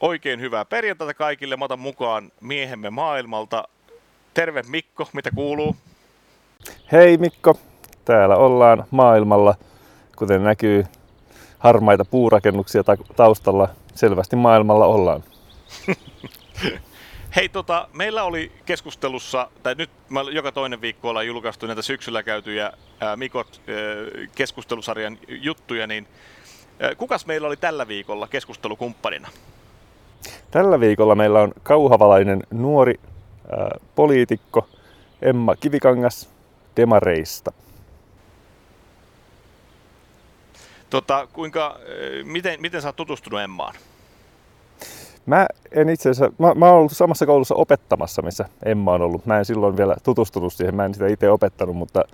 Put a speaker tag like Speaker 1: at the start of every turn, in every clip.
Speaker 1: Oikein hyvää perjantaita kaikille. Mä otan mukaan miehemme maailmalta. Terve Mikko, mitä kuuluu?
Speaker 2: Hei Mikko, täällä ollaan maailmalla. Kuten näkyy harmaita puurakennuksia taustalla, selvästi maailmalla ollaan.
Speaker 1: Hei, tota, meillä oli keskustelussa, tai nyt mä joka toinen viikko ollaan julkaistu näitä syksyllä käytyjä ää, Mikot ää, keskustelusarjan juttuja, niin ää, kukas meillä oli tällä viikolla keskustelukumppanina?
Speaker 2: Tällä viikolla meillä on kauhavalainen nuori ää, poliitikko Emma Kivikangas Demareista.
Speaker 1: Tota, kuinka, miten, miten sä oot tutustunut Emmaan?
Speaker 2: Mä en itse asiassa, mä, mä oon ollut samassa koulussa opettamassa, missä Emma on ollut. Mä en silloin vielä tutustunut siihen, mä en sitä itse opettanut, mutta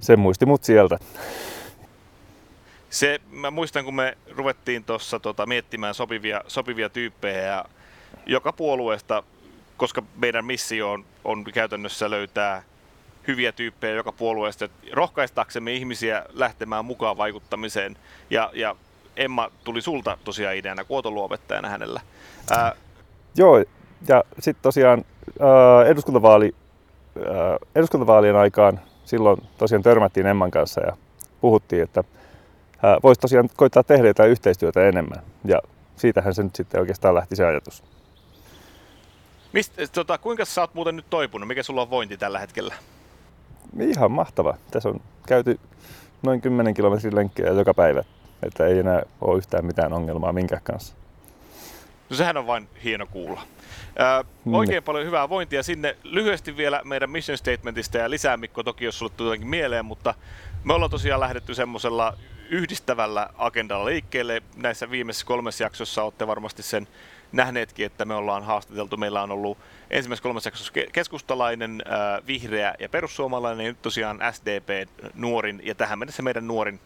Speaker 2: se muisti mut sieltä.
Speaker 1: Se, mä muistan, kun me ruvettiin tuossa tota, miettimään sopivia, sopivia tyyppejä ja joka puolueesta, koska meidän missio on, on käytännössä löytää hyviä tyyppejä joka puolueesta, rohkaistaksemme ihmisiä lähtemään mukaan vaikuttamiseen. Ja, ja Emma tuli sulta tosiaan ideana kuotoluopettajana hänellä.
Speaker 2: Ää... Joo, ja sitten tosiaan ää, eduskuntavaali, ää, eduskuntavaalien aikaan silloin tosiaan törmättiin Emman kanssa ja puhuttiin, että voisi tosiaan koittaa tehdä jotain yhteistyötä enemmän. Ja siitähän se nyt sitten oikeastaan lähti se ajatus.
Speaker 1: Mist, tota, kuinka sä oot muuten nyt toipunut? Mikä sulla on vointi tällä hetkellä?
Speaker 2: Ihan mahtava. Tässä on käyty noin 10 kilometrin lenkkejä joka päivä. Että ei enää ole yhtään mitään ongelmaa minkään kanssa.
Speaker 1: No sehän on vain hieno kuulla. Mm. oikein paljon hyvää vointia sinne. Lyhyesti vielä meidän mission statementista ja lisää Mikko toki, jos sulle tulee mieleen, mutta me ollaan tosiaan lähdetty semmoisella yhdistävällä agendalla liikkeelle. Näissä viimeisissä kolmessa jaksossa olette varmasti sen nähneetkin, että me ollaan haastateltu. Meillä on ollut ensimmäisessä kolmessa jaksossa keskustalainen, äh, vihreä ja perussuomalainen, ja nyt tosiaan SDP nuorin, ja tähän mennessä meidän nuorin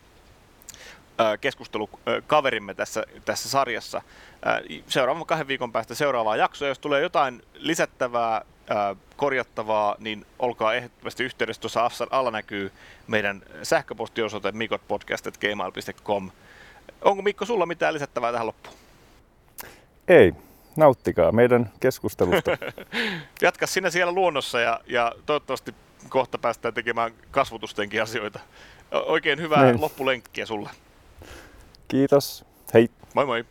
Speaker 1: äh, keskustelukaverimme tässä, tässä sarjassa. Äh, seuraavan kahden viikon päästä seuraavaa jaksoa. Jos tulee jotain lisättävää, äh, korjattavaa, niin olkaa ehdottomasti yhteydessä. Tuossa alla näkyy meidän sähköpostiosoite mikotpodcast.gmail.com. Onko Mikko sulla mitään lisättävää tähän loppuun?
Speaker 2: Ei, nauttikaa meidän keskustelusta.
Speaker 1: Jatka sinä siellä luonnossa ja, ja toivottavasti kohta päästään tekemään kasvutustenkin asioita. Oikein hyvää niin. loppulenkkiä sulle.
Speaker 2: Kiitos. Hei.
Speaker 1: Moi moi.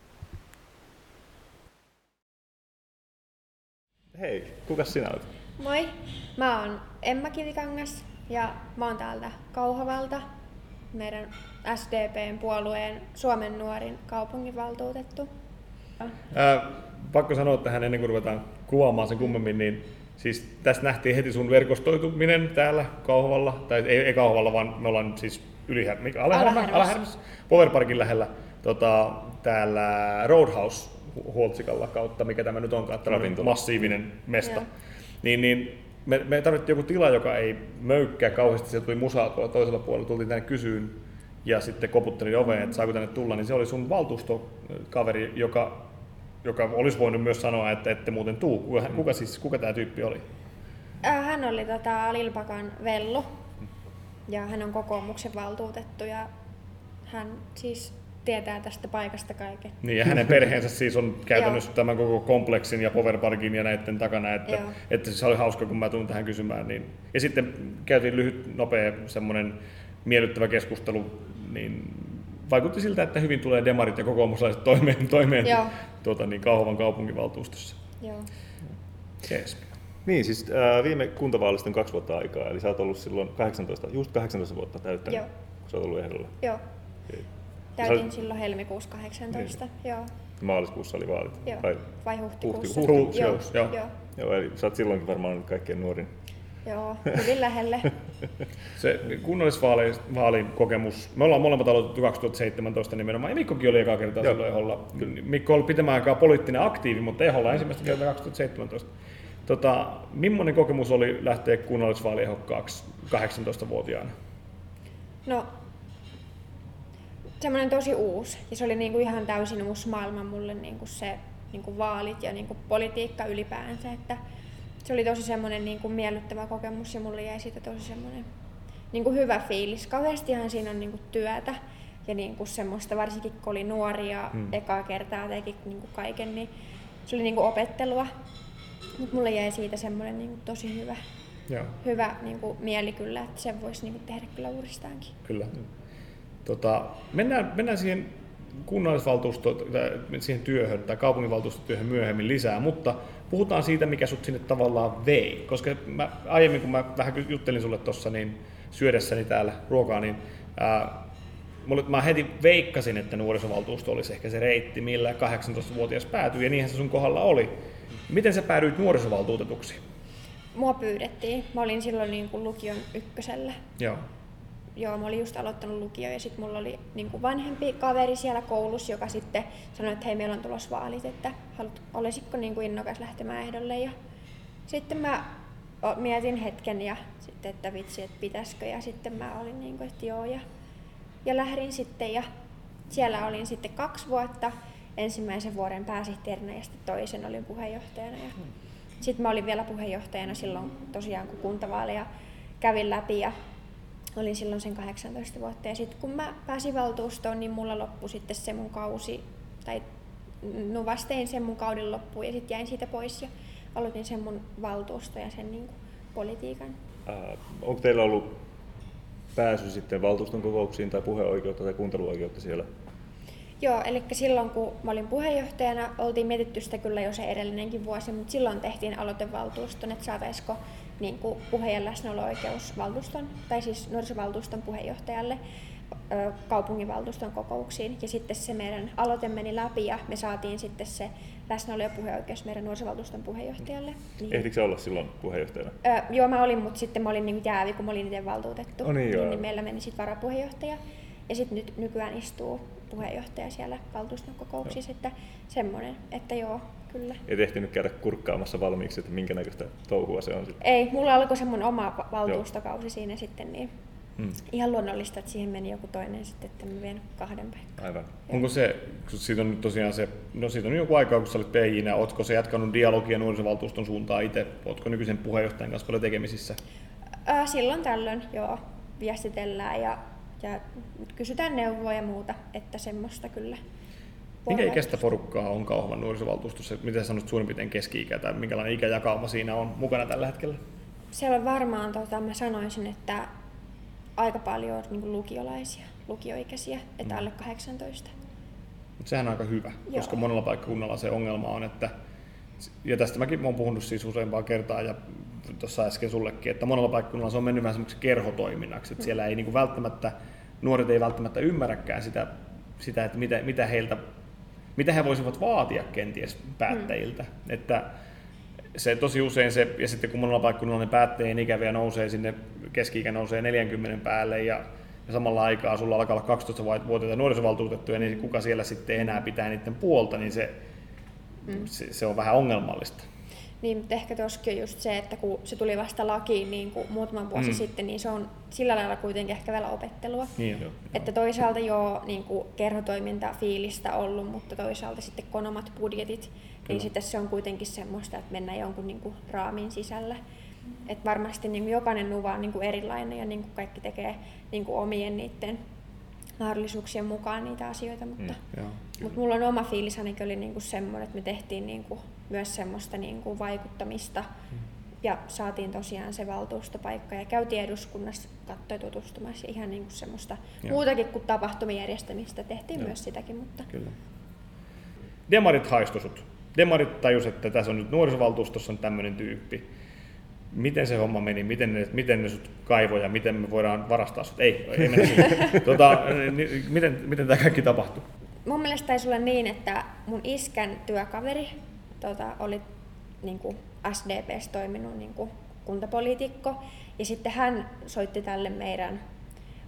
Speaker 2: Hei, kuka sinä olet?
Speaker 3: Moi, mä oon Emma Kivikangas ja mä oon täältä Kauhavalta, meidän SDPn puolueen Suomen nuorin kaupunginvaltuutettu.
Speaker 4: Ää, pakko sanoa tähän ennen kuin ruvetaan kuvaamaan sen kummemmin, niin siis tässä nähtiin heti sun verkostoituminen täällä Kauhavalla, tai ei, ei Kauhavalla, vaan me ollaan siis Ylihär, Alahärmässä, Powerparkin lähellä, tota, täällä Roadhouse Huoltsikalla kautta, mikä tämä nyt onkaan, tämmöinen massiivinen mesta. Yeah. Niin, niin me, me tarvittiin joku tila, joka ei möykkää kauheasti, sieltä tuli musaa tuolla toisella puolella, tultiin tänne kysyyn ja sitten koputtelin oveen, että saako tänne tulla, niin se oli sun valtuustokaveri, joka joka olisi voinut myös sanoa, että ette muuten tuu. Kuka, mm. kuka, siis, kuka tämä tyyppi oli?
Speaker 3: Äh, hän oli tota, Lilpakan Vellu ja hän on kokoomuksen valtuutettu ja hän siis tietää tästä paikasta kaiken.
Speaker 4: Niin, ja hänen perheensä siis on käytännössä tämän koko kompleksin ja Powerparkin ja näiden takana, että, että siis oli hauska, kun mä tulin tähän kysymään. Niin. Ja sitten käytiin lyhyt, nopea, semmoinen miellyttävä keskustelu, niin vaikutti siltä, että hyvin tulee demarit ja kokoomuslaiset toimeen, toimeen tuota, niin Kauhavan kaupunginvaltuustossa.
Speaker 3: Joo.
Speaker 4: Yes.
Speaker 2: Niin, siis äh, viime kuntavaalista on kaksi vuotta aikaa, eli sä oot ollut silloin 18, just 18 vuotta täyttänyt, Joo. kun sä oot ollut ehdolla.
Speaker 3: Joo. Okay. Täytin sä... silloin helmikuussa 18, niin. joo.
Speaker 2: Maaliskuussa oli vaalit?
Speaker 3: Joo. Vai, Vai huhtikuussa?
Speaker 4: Huhtikuussa, joo. joo.
Speaker 2: joo. Joo, eli sä oot silloinkin varmaan kaikkein nuorin
Speaker 3: Joo, hyvin lähelle.
Speaker 4: se kunnallisvaalin kokemus, me ollaan molemmat aloitettu 2017 nimenomaan, ja Mikkokin oli eka kertaa silloin Eholla. Mikko oli pitemmän aikaa poliittinen aktiivi, mutta Eholla ensimmäistä kertaa 2017. Tota, millainen kokemus oli lähteä kunnallisvaaliehdokkaaksi 18-vuotiaana?
Speaker 3: No, semmoinen tosi uusi. Ja se oli niinku ihan täysin uusi maailma mulle niinku se niinku vaalit ja niinku politiikka ylipäänsä. Että se oli tosi semmoinen niin kuin miellyttävä kokemus ja mulle jäi siitä tosi semmoinen niin kuin hyvä fiilis. Kauheastihan siinä on niin kuin työtä ja niin kuin semmoista, varsinkin kun oli nuori ja hmm. ekaa kertaa teki niin kuin kaiken, niin se oli niin kuin opettelua. Mutta mulle jäi siitä semmoinen niin kuin tosi hyvä,
Speaker 4: Joo,
Speaker 3: hyvä niin kuin mieli kyllä, että sen voisi niin kuin tehdä kyllä uudestaankin.
Speaker 4: kyllä. Tota, mennään, mennään siihen kunnallisvaltuusto, siihen työhön tai kaupunginvaltuustotyöhön myöhemmin lisää, mutta puhutaan siitä, mikä sut sinne tavallaan vei. Koska mä, aiemmin, kun mä vähän juttelin sulle tuossa niin syödessäni täällä ruokaa, niin ää, mulle, mä heti veikkasin, että nuorisovaltuusto olisi ehkä se reitti, millä 18-vuotias päätyi, ja niinhän se sun kohdalla oli. Miten sä päädyit nuorisovaltuutetuksi?
Speaker 3: Mua pyydettiin. Mä olin silloin niin kuin lukion ykkösellä.
Speaker 4: Joo.
Speaker 3: Joo, mä olin just aloittanut lukio ja sitten mulla oli niin kuin vanhempi kaveri siellä koulussa, joka sitten sanoi, että hei, meillä on tulossa vaalit, että haluat, olisitko niin kuin innokas lähtemään ehdolle. Ja sitten mä mietin hetken ja sitten, että vitsi, että pitäisikö. Ja sitten mä olin niin kuin, että joo. Ja, ja lähdin sitten ja siellä olin sitten kaksi vuotta. Ensimmäisen vuoden pääsihteerinä ja sitten toisen olin puheenjohtajana. Ja sitten mä olin vielä puheenjohtajana silloin tosiaan, kun kuntavaaleja kävin läpi ja olin silloin sen 18 vuotta. Ja sitten kun mä pääsin valtuustoon, niin mulla loppui sitten se mun kausi, tai no vastein sen mun kauden loppuun ja sitten jäin siitä pois ja aloitin sen mun valtuusto ja sen niin kuin, politiikan.
Speaker 2: Ää, onko teillä ollut pääsy sitten valtuuston kokouksiin tai puheoikeutta tai kuunteluoikeutta siellä?
Speaker 3: Joo, eli silloin kun mä olin puheenjohtajana, oltiin mietitty sitä kyllä jo se edellinenkin vuosi, mutta silloin tehtiin aloitevaltuuston, että saataisiko niin kuin puheen läsnäolo-oikeus valtuuston, tai siis nuorisovaltuuston puheenjohtajalle kaupunginvaltuuston kokouksiin. Ja sitten se meidän aloite meni läpi ja me saatiin sitten se läsnäolo- ja puheoikeus meidän nuorisovaltuuston puheenjohtajalle. Niin.
Speaker 2: Ehtikö se olla silloin puheenjohtajana?
Speaker 3: Ö, joo, mä olin, mutta sitten mä olin niin jäävi, kun mä olin itse valtuutettu.
Speaker 2: Oh niin, joo.
Speaker 3: niin, niin meillä meni sitten varapuheenjohtaja. Ja sitten nyt nykyään istuu puheenjohtaja siellä valtuuston kokouksissa, että semmoinen, että joo, kyllä.
Speaker 2: Et ehtinyt käydä kurkkaamassa valmiiksi, että minkä näköistä touhua se on sitten.
Speaker 3: Ei, mulla alkoi se mun oma va- valtuustokausi siinä sitten, niin
Speaker 2: Hmm.
Speaker 3: ihan luonnollista, että siihen meni joku toinen sitten, että mä vien kahden paikkaan.
Speaker 2: Aivan.
Speaker 4: Onko se, kun siitä on nyt tosiaan se, no siitä on joku aikaa, kun sä olit PJnä, ootko se jatkanut dialogia nuorisovaltuuston suuntaan itse, ootko nykyisen puheenjohtajan kanssa paljon tekemisissä?
Speaker 3: Ää, silloin tällöin, joo, viestitellään ja, ja kysytään neuvoa ja muuta, että semmoista kyllä.
Speaker 4: Minkä ikäistä porukkaa on Kauhavan nuorisovaltuustossa? Miten sanoit suurin piirtein keski-ikä tai minkälainen ikäjakauma siinä on mukana tällä hetkellä?
Speaker 3: Siellä on varmaan, tota, mä sanoisin, että aika paljon niin lukiolaisia, lukioikäisiä, että
Speaker 4: Mm.
Speaker 3: alle 18.
Speaker 4: Mutta sehän on aika hyvä,
Speaker 3: Joo.
Speaker 4: koska monella paikkakunnalla se ongelma on, että ja tästä mäkin olen puhunut siis useampaa kertaa ja tuossa äsken sullekin, että monella paikkakunnalla se on mennyt vähän semmoiseksi kerhotoiminnaksi, että siellä ei niinku välttämättä, nuoret ei välttämättä ymmärräkään sitä, sitä että mitä, mitä, heiltä, mitä he voisivat vaatia kenties päättäjiltä. Että se tosi usein se, ja sitten kun monella paikkakunnalla ne päättäjien ikäviä nousee sinne, keski-ikä nousee 40 päälle ja, ja samalla aikaa sulla alkaa olla 12-vuotiaita nuorisovaltuutettuja, niin kuka siellä sitten enää pitää niiden puolta, niin se, mm. se, se on vähän ongelmallista.
Speaker 3: Niin, mutta ehkä tuossakin on just se, että kun se tuli vasta lakiin niin kuin muutama vuosi
Speaker 4: Mm.
Speaker 3: sitten, niin se on sillä lailla kuitenkin ehkä vielä opettelua.
Speaker 4: Niin, joo.
Speaker 3: Että toisaalta joo niin kuin kerhotoiminta fiilistä ollut, mutta toisaalta sitten kun on omat budjetit,
Speaker 4: Kyllä.
Speaker 3: niin sitten se on kuitenkin semmoista, että mennään jonkun niin kuin raamin sisällä. Et varmasti niin kuin jokainen nuva on niin kuin erilainen ja niin kuin kaikki tekee niin kuin omien niiden mahdollisuuksien mukaan niitä asioita, mutta,
Speaker 2: Mm,
Speaker 4: Joo.
Speaker 3: mutta mulla on oma fiilis ainakin oli niin kuin semmoinen, että me tehtiin niin kuin myös semmoista niin kuin vaikuttamista ja saatiin tosiaan se valtuustopaikka ja käytiin eduskunnassa katsoa tutustumassa ihan niin kuin semmoista
Speaker 4: Joo.
Speaker 3: muutakin kuin tapahtumien järjestämistä tehtiin
Speaker 4: Joo.
Speaker 3: myös sitäkin, mutta
Speaker 4: Kyllä. Demarit haistu sut. Demarit tajus, että tässä on nyt nuorisovaltuustossa on tämmöinen tyyppi. Miten se homma meni? Miten ne, miten ne sut kaivoi ja miten me voidaan varastaa sut? Ei, ei mennä tota, miten, miten tämä kaikki tapahtui?
Speaker 3: mun mielestä taisi olla niin, että mun iskän työkaveri tota, oli niin kuin SDPssä toiminut niin kuin kuntapoliitikko. Ja sitten hän soitti tälle meidän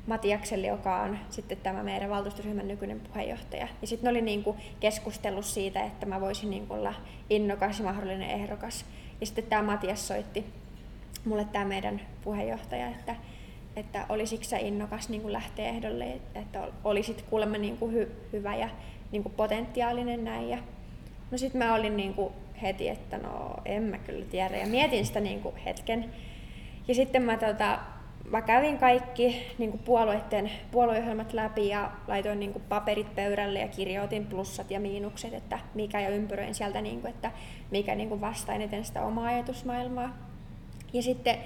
Speaker 3: Matiakselle, joka on sitten tämä meidän valtuustoryhmän nykyinen puheenjohtaja. Ja sitten oli niin kuin keskustellut siitä, että mä voisin niin kuin olla innokas ja mahdollinen ehdokas. Ja sitten tämä Matias soitti mulle tämä meidän puheenjohtaja, että, että olisiko sä innokas niin kuin lähteä ehdolle, että olisit kuulemma niin kuin hy, hyvä ja niin kuin potentiaalinen näin. Ja, no sitten mä olin niin kuin heti, että no en mä kyllä tiedä ja mietin sitä niin kuin hetken. Ja sitten mä tota, mä kävin kaikki niin kuin puolueiden puolueohjelmat läpi ja laitoin niin kuin paperit pöydälle ja kirjoitin plussat ja miinukset, että mikä ja ympyröin sieltä, niin kuin, että mikä niin kuin vastaa eniten sitä omaa ajatusmaailmaa. Ja sitten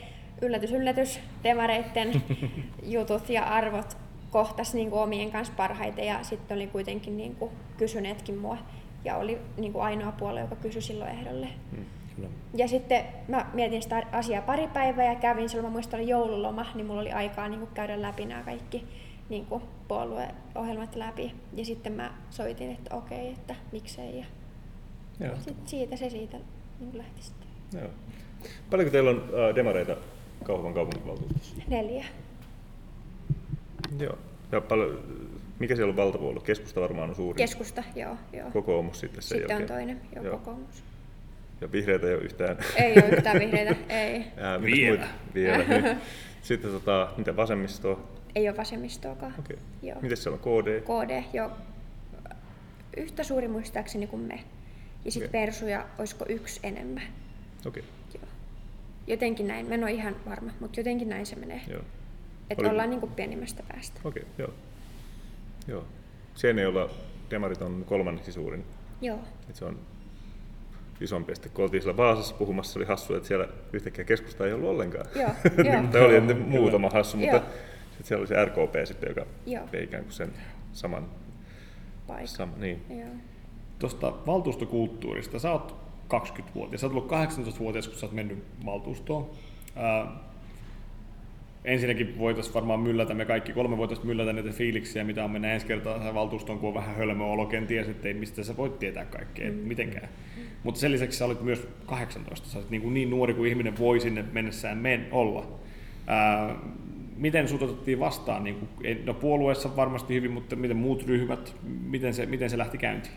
Speaker 3: yllätys, yllätys, demareitten jutut ja arvot kohtas niin kuin omien kanssa parhaiten ja sitten oli kuitenkin niin kuin kysyneetkin mua ja oli niin kuin ainoa puolue, joka kysyi silloin ehdolle.
Speaker 4: Mm, kyllä.
Speaker 3: Ja sitten mä mietin sitä asiaa pari päivää ja kävin silloin, mä muistan, oli joululoma, niin mulla oli aikaa niin kuin käydä läpi nämä kaikki niin kuin puolueohjelmat läpi. Ja sitten mä soitin, että okei, että miksei. Ja
Speaker 4: Joo.
Speaker 3: sit siitä se siitä niin lähti sitten.
Speaker 2: Joo. Paljonko teillä on äh, demareita Kauhavan kaupunginvaltuustossa?
Speaker 3: Neljä.
Speaker 2: Joo. Ja paljon, mikä siellä on valtapuolue? Keskusta varmaan on suuri.
Speaker 3: Keskusta, joo. joo.
Speaker 2: Kokoomus sitten sen
Speaker 3: sitten on
Speaker 2: jälkeen.
Speaker 3: toinen, joo,
Speaker 2: Joo.
Speaker 3: kokoomus.
Speaker 2: Ja vihreitä ei ole yhtään.
Speaker 3: Ei ole yhtään vihreitä, ei.
Speaker 2: Ää,
Speaker 4: Vielä.
Speaker 2: muita? Vielä. niin. Sitten tota, mitä vasemmistoa?
Speaker 3: Ei ole vasemmistoakaan.
Speaker 2: Okei.
Speaker 3: Joo.
Speaker 2: Miten siellä on KD?
Speaker 3: KD, joo. Yhtä suuri muistaakseni kuin me. Ja sitten
Speaker 2: Okei.
Speaker 3: Persuja, olisiko yksi enemmän.
Speaker 2: Okei.
Speaker 3: Joo. Jotenkin näin, mä en ole ihan varma, mutta jotenkin näin se menee.
Speaker 2: Joo.
Speaker 3: Että
Speaker 2: Oli-
Speaker 3: ollaan niinku pienimmästä päästä.
Speaker 2: Okei, joo. Joo. Seinäjoella demarit on kolmanneksi suurin.
Speaker 3: Joo.
Speaker 2: Et se on isompi. Sitten kun oltiin siellä Vaasassa puhumassa, oli hassu, että siellä yhtäkkiä keskusta ei ollut ollenkaan.
Speaker 3: Joo,
Speaker 2: Niin,
Speaker 3: joo.
Speaker 2: tai oli
Speaker 4: Joo,
Speaker 2: muutama hassu, mutta
Speaker 3: Joo.
Speaker 2: sitten siellä oli se RKP sitten, joka
Speaker 3: Joo.
Speaker 2: vei ikään kuin sen saman.
Speaker 3: Paikka.
Speaker 2: Sama, niin.
Speaker 3: Joo.
Speaker 4: Tuosta valtuustokulttuurista. Sä oot 20-vuotias. Sä oot ollut 18-vuotias, kun sä oot mennyt valtuustoon. Ää, ensinnäkin voitaisiin varmaan myllätä, me kaikki kolme voitaisiin myllätä näitä fiiliksiä, mitä on mennä ensi kertaa tähän valtuustoon, kun on vähän hölmö olo, kenties, ettei mistä sä voit tietää kaikkea, mm. mitenkään. Mutta sen lisäksi sä olit myös 18, sä olit niin, kuin niin nuori kuin ihminen voi sinne mennessään men olla. Ää, miten sut otettiin vastaan? Niin kuin, ei- no puolueessa varmasti hyvin, mutta miten muut ryhmät, miten se, miten se lähti käyntiin?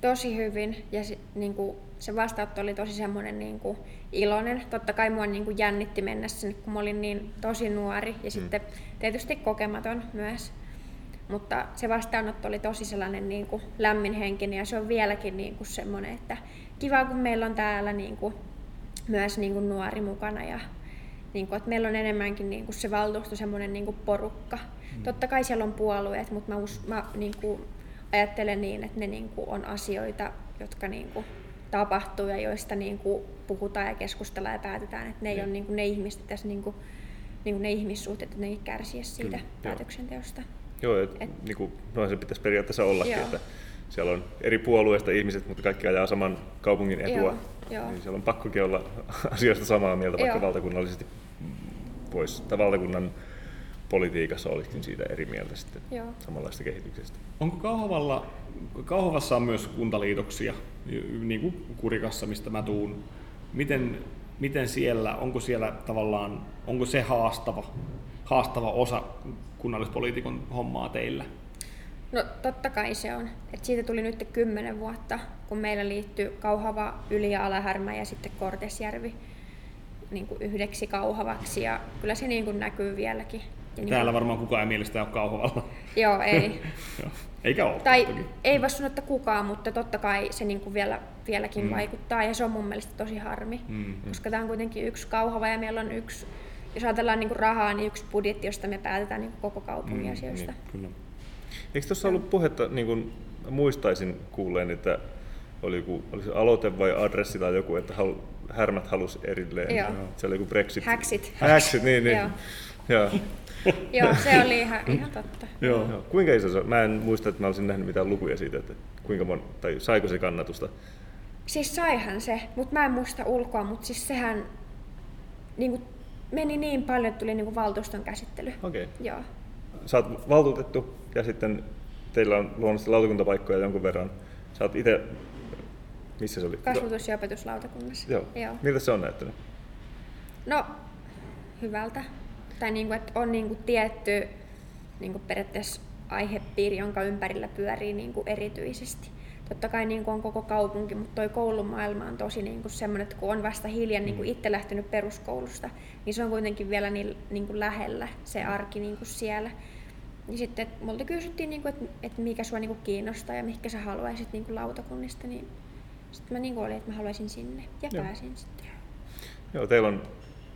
Speaker 3: Tosi hyvin ja se, niinku, se vastaanotto oli tosi semmoinen niinku, iloinen. Totta kai mua niinku, jännitti mennä sinne, kun mä olin niin tosi nuori ja sitten tietysti kokematon myös. Mutta se vastaanotto oli tosi sellainen niin kuin lämminhenkinen ja se on vieläkin niin kuin semmoinen, että kiva kun meillä on täällä niin kuin myös niin kuin nuori mukana ja niin kuin, että meillä on enemmänkin niin kuin se valtuusto semmoinen niin kuin porukka. Mm. Totta kai siellä on puolueet, mutta mä, us, mä niin kuin ajattelen niin, että ne niin kuin on asioita, jotka niin kuin tapahtuu ja joista niin kuin puhutaan ja keskustellaan ja päätetään, että ne ei
Speaker 2: Niin.
Speaker 3: ole niin kuin ne ihmiset tässä niin kuin, niin kuin ne ihmissuhteet, että ne ei kärsiä siitä
Speaker 2: Kyllä,
Speaker 3: päätöksenteosta.
Speaker 2: Joo, et,
Speaker 3: Et-
Speaker 2: niin kuin, noin se pitäisi periaatteessa ollakin,
Speaker 3: Joo.
Speaker 2: että siellä on eri puolueista ihmiset, mutta kaikki ajaa saman kaupungin etua.
Speaker 3: Joo, joo.
Speaker 2: Niin siellä on pakkokin olla asioista samaa mieltä, vaikka
Speaker 3: Joo.
Speaker 2: valtakunnallisesti pois, tai valtakunnan politiikassa olisikin siitä eri mieltä sitten
Speaker 3: Joo.
Speaker 2: samanlaista kehityksestä.
Speaker 4: Onko Kauhavalla, Kauhavassa on myös kuntaliitoksia, niin kuin Kurikassa, mistä mä tuun. Miten, miten siellä, onko siellä tavallaan, onko se haastava, haastava osa kunnallispoliitikon hommaa teillä?
Speaker 3: No totta kai se on. Et siitä tuli nyt kymmenen vuotta, kun meillä liittyy Kauhava, Yli- ja Alahärmä ja sitten Kortesjärvi niin kuin yhdeksi Kauhavaksi. Ja kyllä se niin kuin näkyy vieläkin. Ja niin
Speaker 4: Täällä varmaan kukaan ei mielestä ole Kauhavalla.
Speaker 3: Joo, ei.
Speaker 4: Eikä ole.
Speaker 3: tai
Speaker 4: toki.
Speaker 3: ei voi sanoa, että kukaan, mutta totta kai se niin kuin vielä, vieläkin
Speaker 4: Mm.
Speaker 3: mm. vaikuttaa ja se on mun mielestä tosi harmi.
Speaker 4: Mm.
Speaker 3: Koska tämä on kuitenkin yksi Kauhava ja meillä on yksi, jos ajatellaan niin kuin rahaa, niin yksi budjetti, josta me päätetään niin kuin koko kaupungin
Speaker 4: Mm,
Speaker 3: asioista.
Speaker 4: Niin, kyllä.
Speaker 2: Eikö tuossa ollut puhetta, niin kuin muistaisin kuulleen, että oli joku oli se aloite vai adressi tai joku, että halu, härmät halus erilleen.
Speaker 3: Joo.
Speaker 2: Se oli joku Brexit.
Speaker 3: Häksit.
Speaker 2: Häksit, niin, niin.
Speaker 3: Joo.
Speaker 2: Joo.
Speaker 3: Joo, se oli ihan, ihan totta.
Speaker 2: Joo. Joo. Kuinka iso se on? Mä en muista, että mä olisin nähnyt mitään lukuja siitä, että kuinka mon, tai saiko se kannatusta.
Speaker 3: Siis saihan se, mutta mä en muista ulkoa, mutta siis sehän niin kuin, meni niin paljon, että tuli niin kuin valtuuston käsittely.
Speaker 2: Okei. Okay.
Speaker 3: Joo.
Speaker 2: Sä oot valtuutettu ja sitten teillä on luonnollisesti lautakuntapaikkoja jonkun verran. Sä oot itse, missä se oli?
Speaker 3: Kasvatus- ja opetuslautakunnassa.
Speaker 2: Joo.
Speaker 3: Joo.
Speaker 2: Miltä se on näyttänyt?
Speaker 3: No, hyvältä. Tai niin kuin, että on niin kuin tietty niin kuin periaatteessa aihepiiri, jonka ympärillä pyörii niin kuin erityisesti. Totta kai niin kuin on koko kaupunki, mutta toi koulumaailma on tosi niin kuin semmoinen, että kun on vasta hiljan niin kuin itse lähtenyt peruskoulusta, niin se on kuitenkin vielä niin, niin kuin lähellä se arki niin kuin siellä. Ja sitten et multa kysyttiin, niin kuin, että, että mikä sua niin kuin kiinnostaa ja mihinkä sä haluaisit niin kuin lautakunnista, niin sitten mä niin kuin olin, että mä haluaisin sinne ja
Speaker 2: Joo.
Speaker 3: pääsin sitten.
Speaker 2: Joo, teillä on,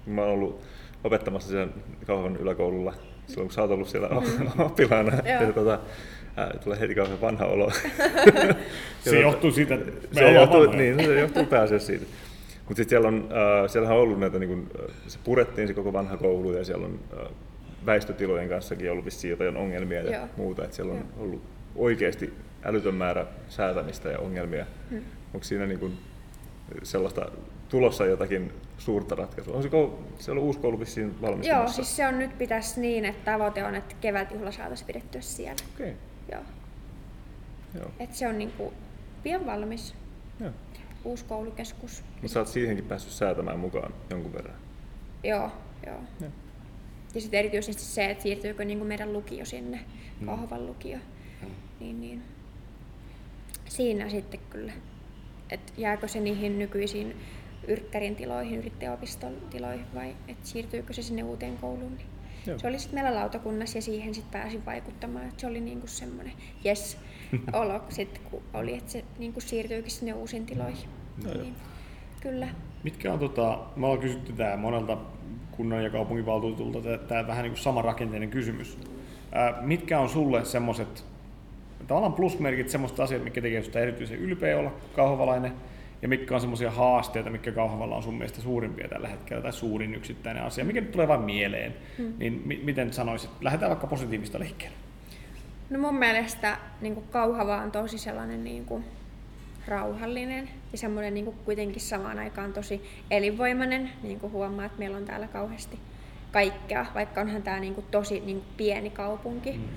Speaker 2: mä oon ollut opettamassa siellä Kauhavan yläkoululla silloin, kun sä oot ollut siellä mm. oppilaana. Ja, tota, ää, tulee heti kauhean vanha olo.
Speaker 4: se johtuu siitä, että me
Speaker 2: se johtuu, niin, se johtuu pääasiassa siitä. Mutta sitten siellä on, äh, siellähän on ollut näitä, niin kun, se purettiin se koko vanha koulu ja siellä on äh, väistötilojen kanssakin ollut vissiin jotain ongelmia ja Joo. muuta. Että siellä on Joo. ollut oikeasti älytön määrä säätämistä ja ongelmia. Hmm. Onko siinä niin kun, sellaista tulossa jotakin suurta ratkaisua? Onko se ollut uusi koulu vissiin valmistumassa?
Speaker 3: Joo, siis se on nyt pitäisi niin, että tavoite on, että kevätjuhla saataisiin pidettyä siellä.
Speaker 2: Okay.
Speaker 3: Joo. Joo. Et se on niin kuin pian valmis. Joo. Uusi koulukeskus.
Speaker 2: Mutta sä oot siihenkin päässyt säätämään mukaan jonkun verran.
Speaker 3: Joo, joo. joo. Ja sitten erityisesti se, että siirtyykö niin kuin meidän lukio sinne, mm. Kohovan lukio. Mm. Niin, niin. Siinä sitten kyllä. Että jääkö se niihin nykyisiin Yrkkärin tiloihin, yrittäjäopiston tiloihin vai että siirtyykö se sinne uuteen kouluun. Niin Joo. Se oli sitten meillä lautakunnassa ja siihen sitten pääsin vaikuttamaan. Että se oli niinku semmoinen yes olo sitten, kun oli, että se niinku siirtyykin sinne uusiin tiloihin. No, niin, kyllä.
Speaker 4: Mitkä on, tota, me ollaan kysytty tämä monelta kunnan ja kaupunginvaltuutulta tämä vähän niin kuin sama rakenteinen kysymys. Ää, mitkä on sulle semmoiset tavallaan plusmerkit, semmoiset asiat, mitkä tekee sinusta erityisen ylpeä olla kauhavalainen, ja mitkä on semmoisia haasteita, mitkä Kauhavalla on sun mielestä suurimpia tällä hetkellä, tai suurin yksittäinen asia, mikä nyt tulee vain mieleen, hmm. niin mi- miten sanoisit? Lähdetään vaikka positiivista liikkeelle.
Speaker 3: No mun mielestä niin kuin Kauhava on tosi sellainen niin kuin, rauhallinen ja semmoinen niin kuin, kuitenkin samaan aikaan tosi elinvoimainen, niin kuin huomaa, että meillä on täällä kauheasti kaikkea, vaikka onhan tämä niin kuin, tosi niin kuin, pieni kaupunki. Hmm.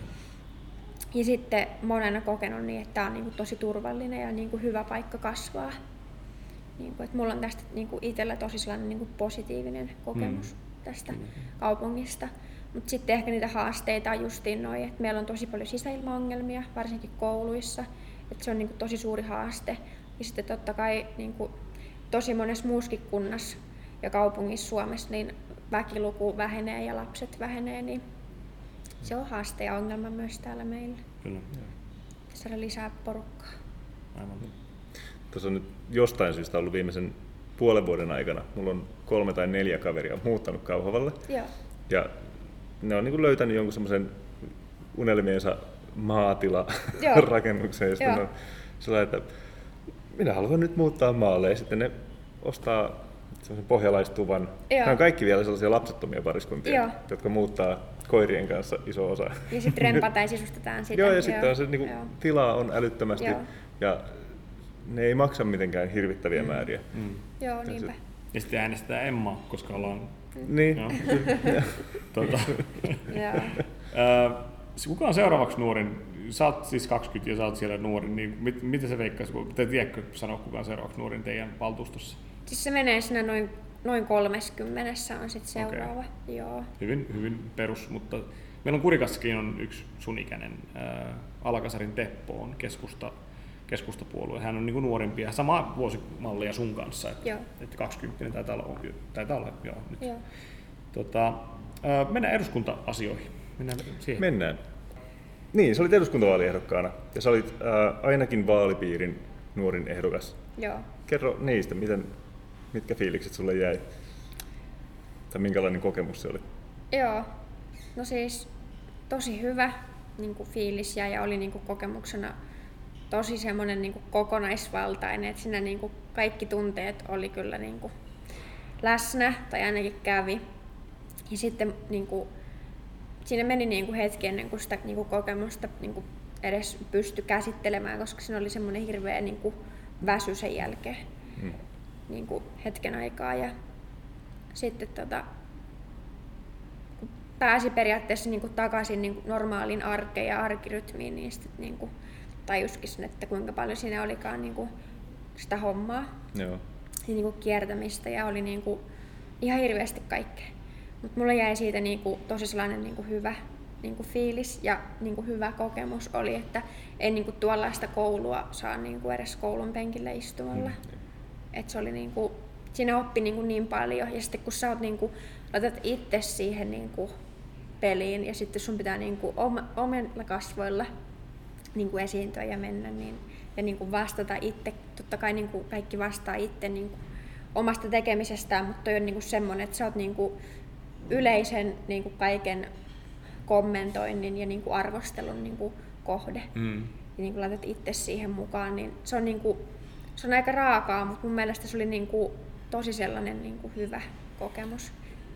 Speaker 3: Ja sitten monena kokenut niin, että tämä on niin kuin, tosi turvallinen ja niin kuin, hyvä paikka kasvaa. Niin kuin, että mulla on tästä niin kuin itsellä tosi sellainen niin kuin positiivinen kokemus mm. tästä mm. kaupungista. Mutta sitten ehkä niitä haasteita on justiin noin, että meillä on tosi paljon sisäilmaongelmia, varsinkin kouluissa. Että se on niin kuin tosi suuri haaste. Ja sitten totta kai niin kuin tosi monessa muussakin kunnassa ja kaupungissa Suomessa niin väkiluku vähenee ja lapset vähenee, niin se on haaste ja ongelma myös täällä meillä. Kyllä. Saada lisää porukkaa.
Speaker 2: Aivan tuossa on nyt jostain syystä ollut viimeisen puolen vuoden aikana. Mulla on kolme tai neljä kaveria muuttanut Kauhavalle.
Speaker 3: Joo.
Speaker 2: Ja ne on niin löytänyt jonkun semmoisen unelmiensa maatila rakennukseen. Ja sitten on sellainen, että minä haluan nyt muuttaa maalle. Ja sitten ne ostaa semmoisen pohjalaistuvan. Joo. Nämä on kaikki vielä sellaisia lapsettomia pariskuntia, Joo. jotka muuttaa koirien kanssa iso osa.
Speaker 3: Ja sitten rempataan sisustetaan sitä.
Speaker 2: Joo, ja sitten on se, niin kuin, tilaa on älyttömästi. Joo. Ja ne ei maksa mitenkään hirvittäviä mm. määriä. Mm.
Speaker 3: Joo, niinpä.
Speaker 4: Ja sitten äänestetään Emma, koska ollaan...
Speaker 2: Niin.
Speaker 4: tota. Kuka on seuraavaksi nuorin? Sä oot siis 20 ja sä oot siellä nuori, niin mit, miten se veikkaisi, te tiedätkö sanoa kuka on seuraavaksi nuorin teidän valtuustossa?
Speaker 3: Siis se menee siinä noin, noin 30 on sitten seuraava. Okay. Joo.
Speaker 4: Hyvin, hyvin perus, mutta meillä on Kurikassakin on yksi sun ikäinen, ää, Alakasarin Teppo on keskusta keskustapuolue. Hän on niin kuin nuorimpia, sama vuosimallia sun kanssa, että, joo. että 20 taitaa olla, taitaa olla joo, nyt. Joo. Tota, mennään eduskunta-asioihin. Mennään siihen.
Speaker 2: Mennään. Niin, sä olit eduskuntavaaliehdokkaana ja sä olit äh, ainakin vaalipiirin nuorin ehdokas.
Speaker 3: Joo.
Speaker 2: Kerro niistä, miten, mitkä fiilikset sulle jäi? Tai minkälainen kokemus se oli?
Speaker 3: Joo, no siis tosi hyvä niin kuin fiilis ja oli niin kuin kokemuksena tosi semmoinen niin kokonaisvaltainen, että siinä niin kuin kaikki tunteet oli kyllä niin kuin läsnä tai ainakin kävi. Ja sitten niin kuin, siinä meni niin kuin hetki ennen kuin sitä niin kuin kokemusta niin kuin edes pysty käsittelemään, koska siinä oli semmoinen hirveä niin kuin väsy sen jälkeen hmm. niin kuin hetken aikaa. Ja sitten tota, kun pääsi periaatteessa niin kuin takaisin niin kuin normaaliin arkeen ja arkirytmiin, niin sitten niin kuin tajuskin sen, että kuinka paljon siinä olikaan niin kuin sitä hommaa.
Speaker 2: Joo.
Speaker 3: Ja niin kuin kiertämistä ja oli niin kuin ihan hirveästi kaikkea. Mutta mulla jäi siitä niin kuin tosi sellainen niin kuin hyvä niin kuin fiilis ja niin kuin hyvä kokemus oli, että ei niin kuin tuollaista koulua saa niin kuin edes koulun penkille istumalla. Mm. Et se oli niin kuin, siinä oppi niin, kuin niin paljon ja sitten kun sä oot niin kuin, laitat itse siihen niin kuin peliin ja sitten sun pitää niin kuin omilla kasvoilla niin kuin esiintyä ja mennä niin, ja niin kuin vastata itse. Totta kai niin kuin kaikki vastaa itse niin kuin omasta tekemisestään, mutta toi on niin kuin semmoinen, että sä oot niin kuin yleisen niin kuin kaiken kommentoinnin ja niin kuin arvostelun niin kuin kohde.
Speaker 4: Mm.
Speaker 3: Ja niin kuin laitat itse siihen mukaan, niin se on, niin kuin, se on aika raakaa, mutta mun mielestä se oli niin kuin tosi sellainen niin kuin hyvä kokemus.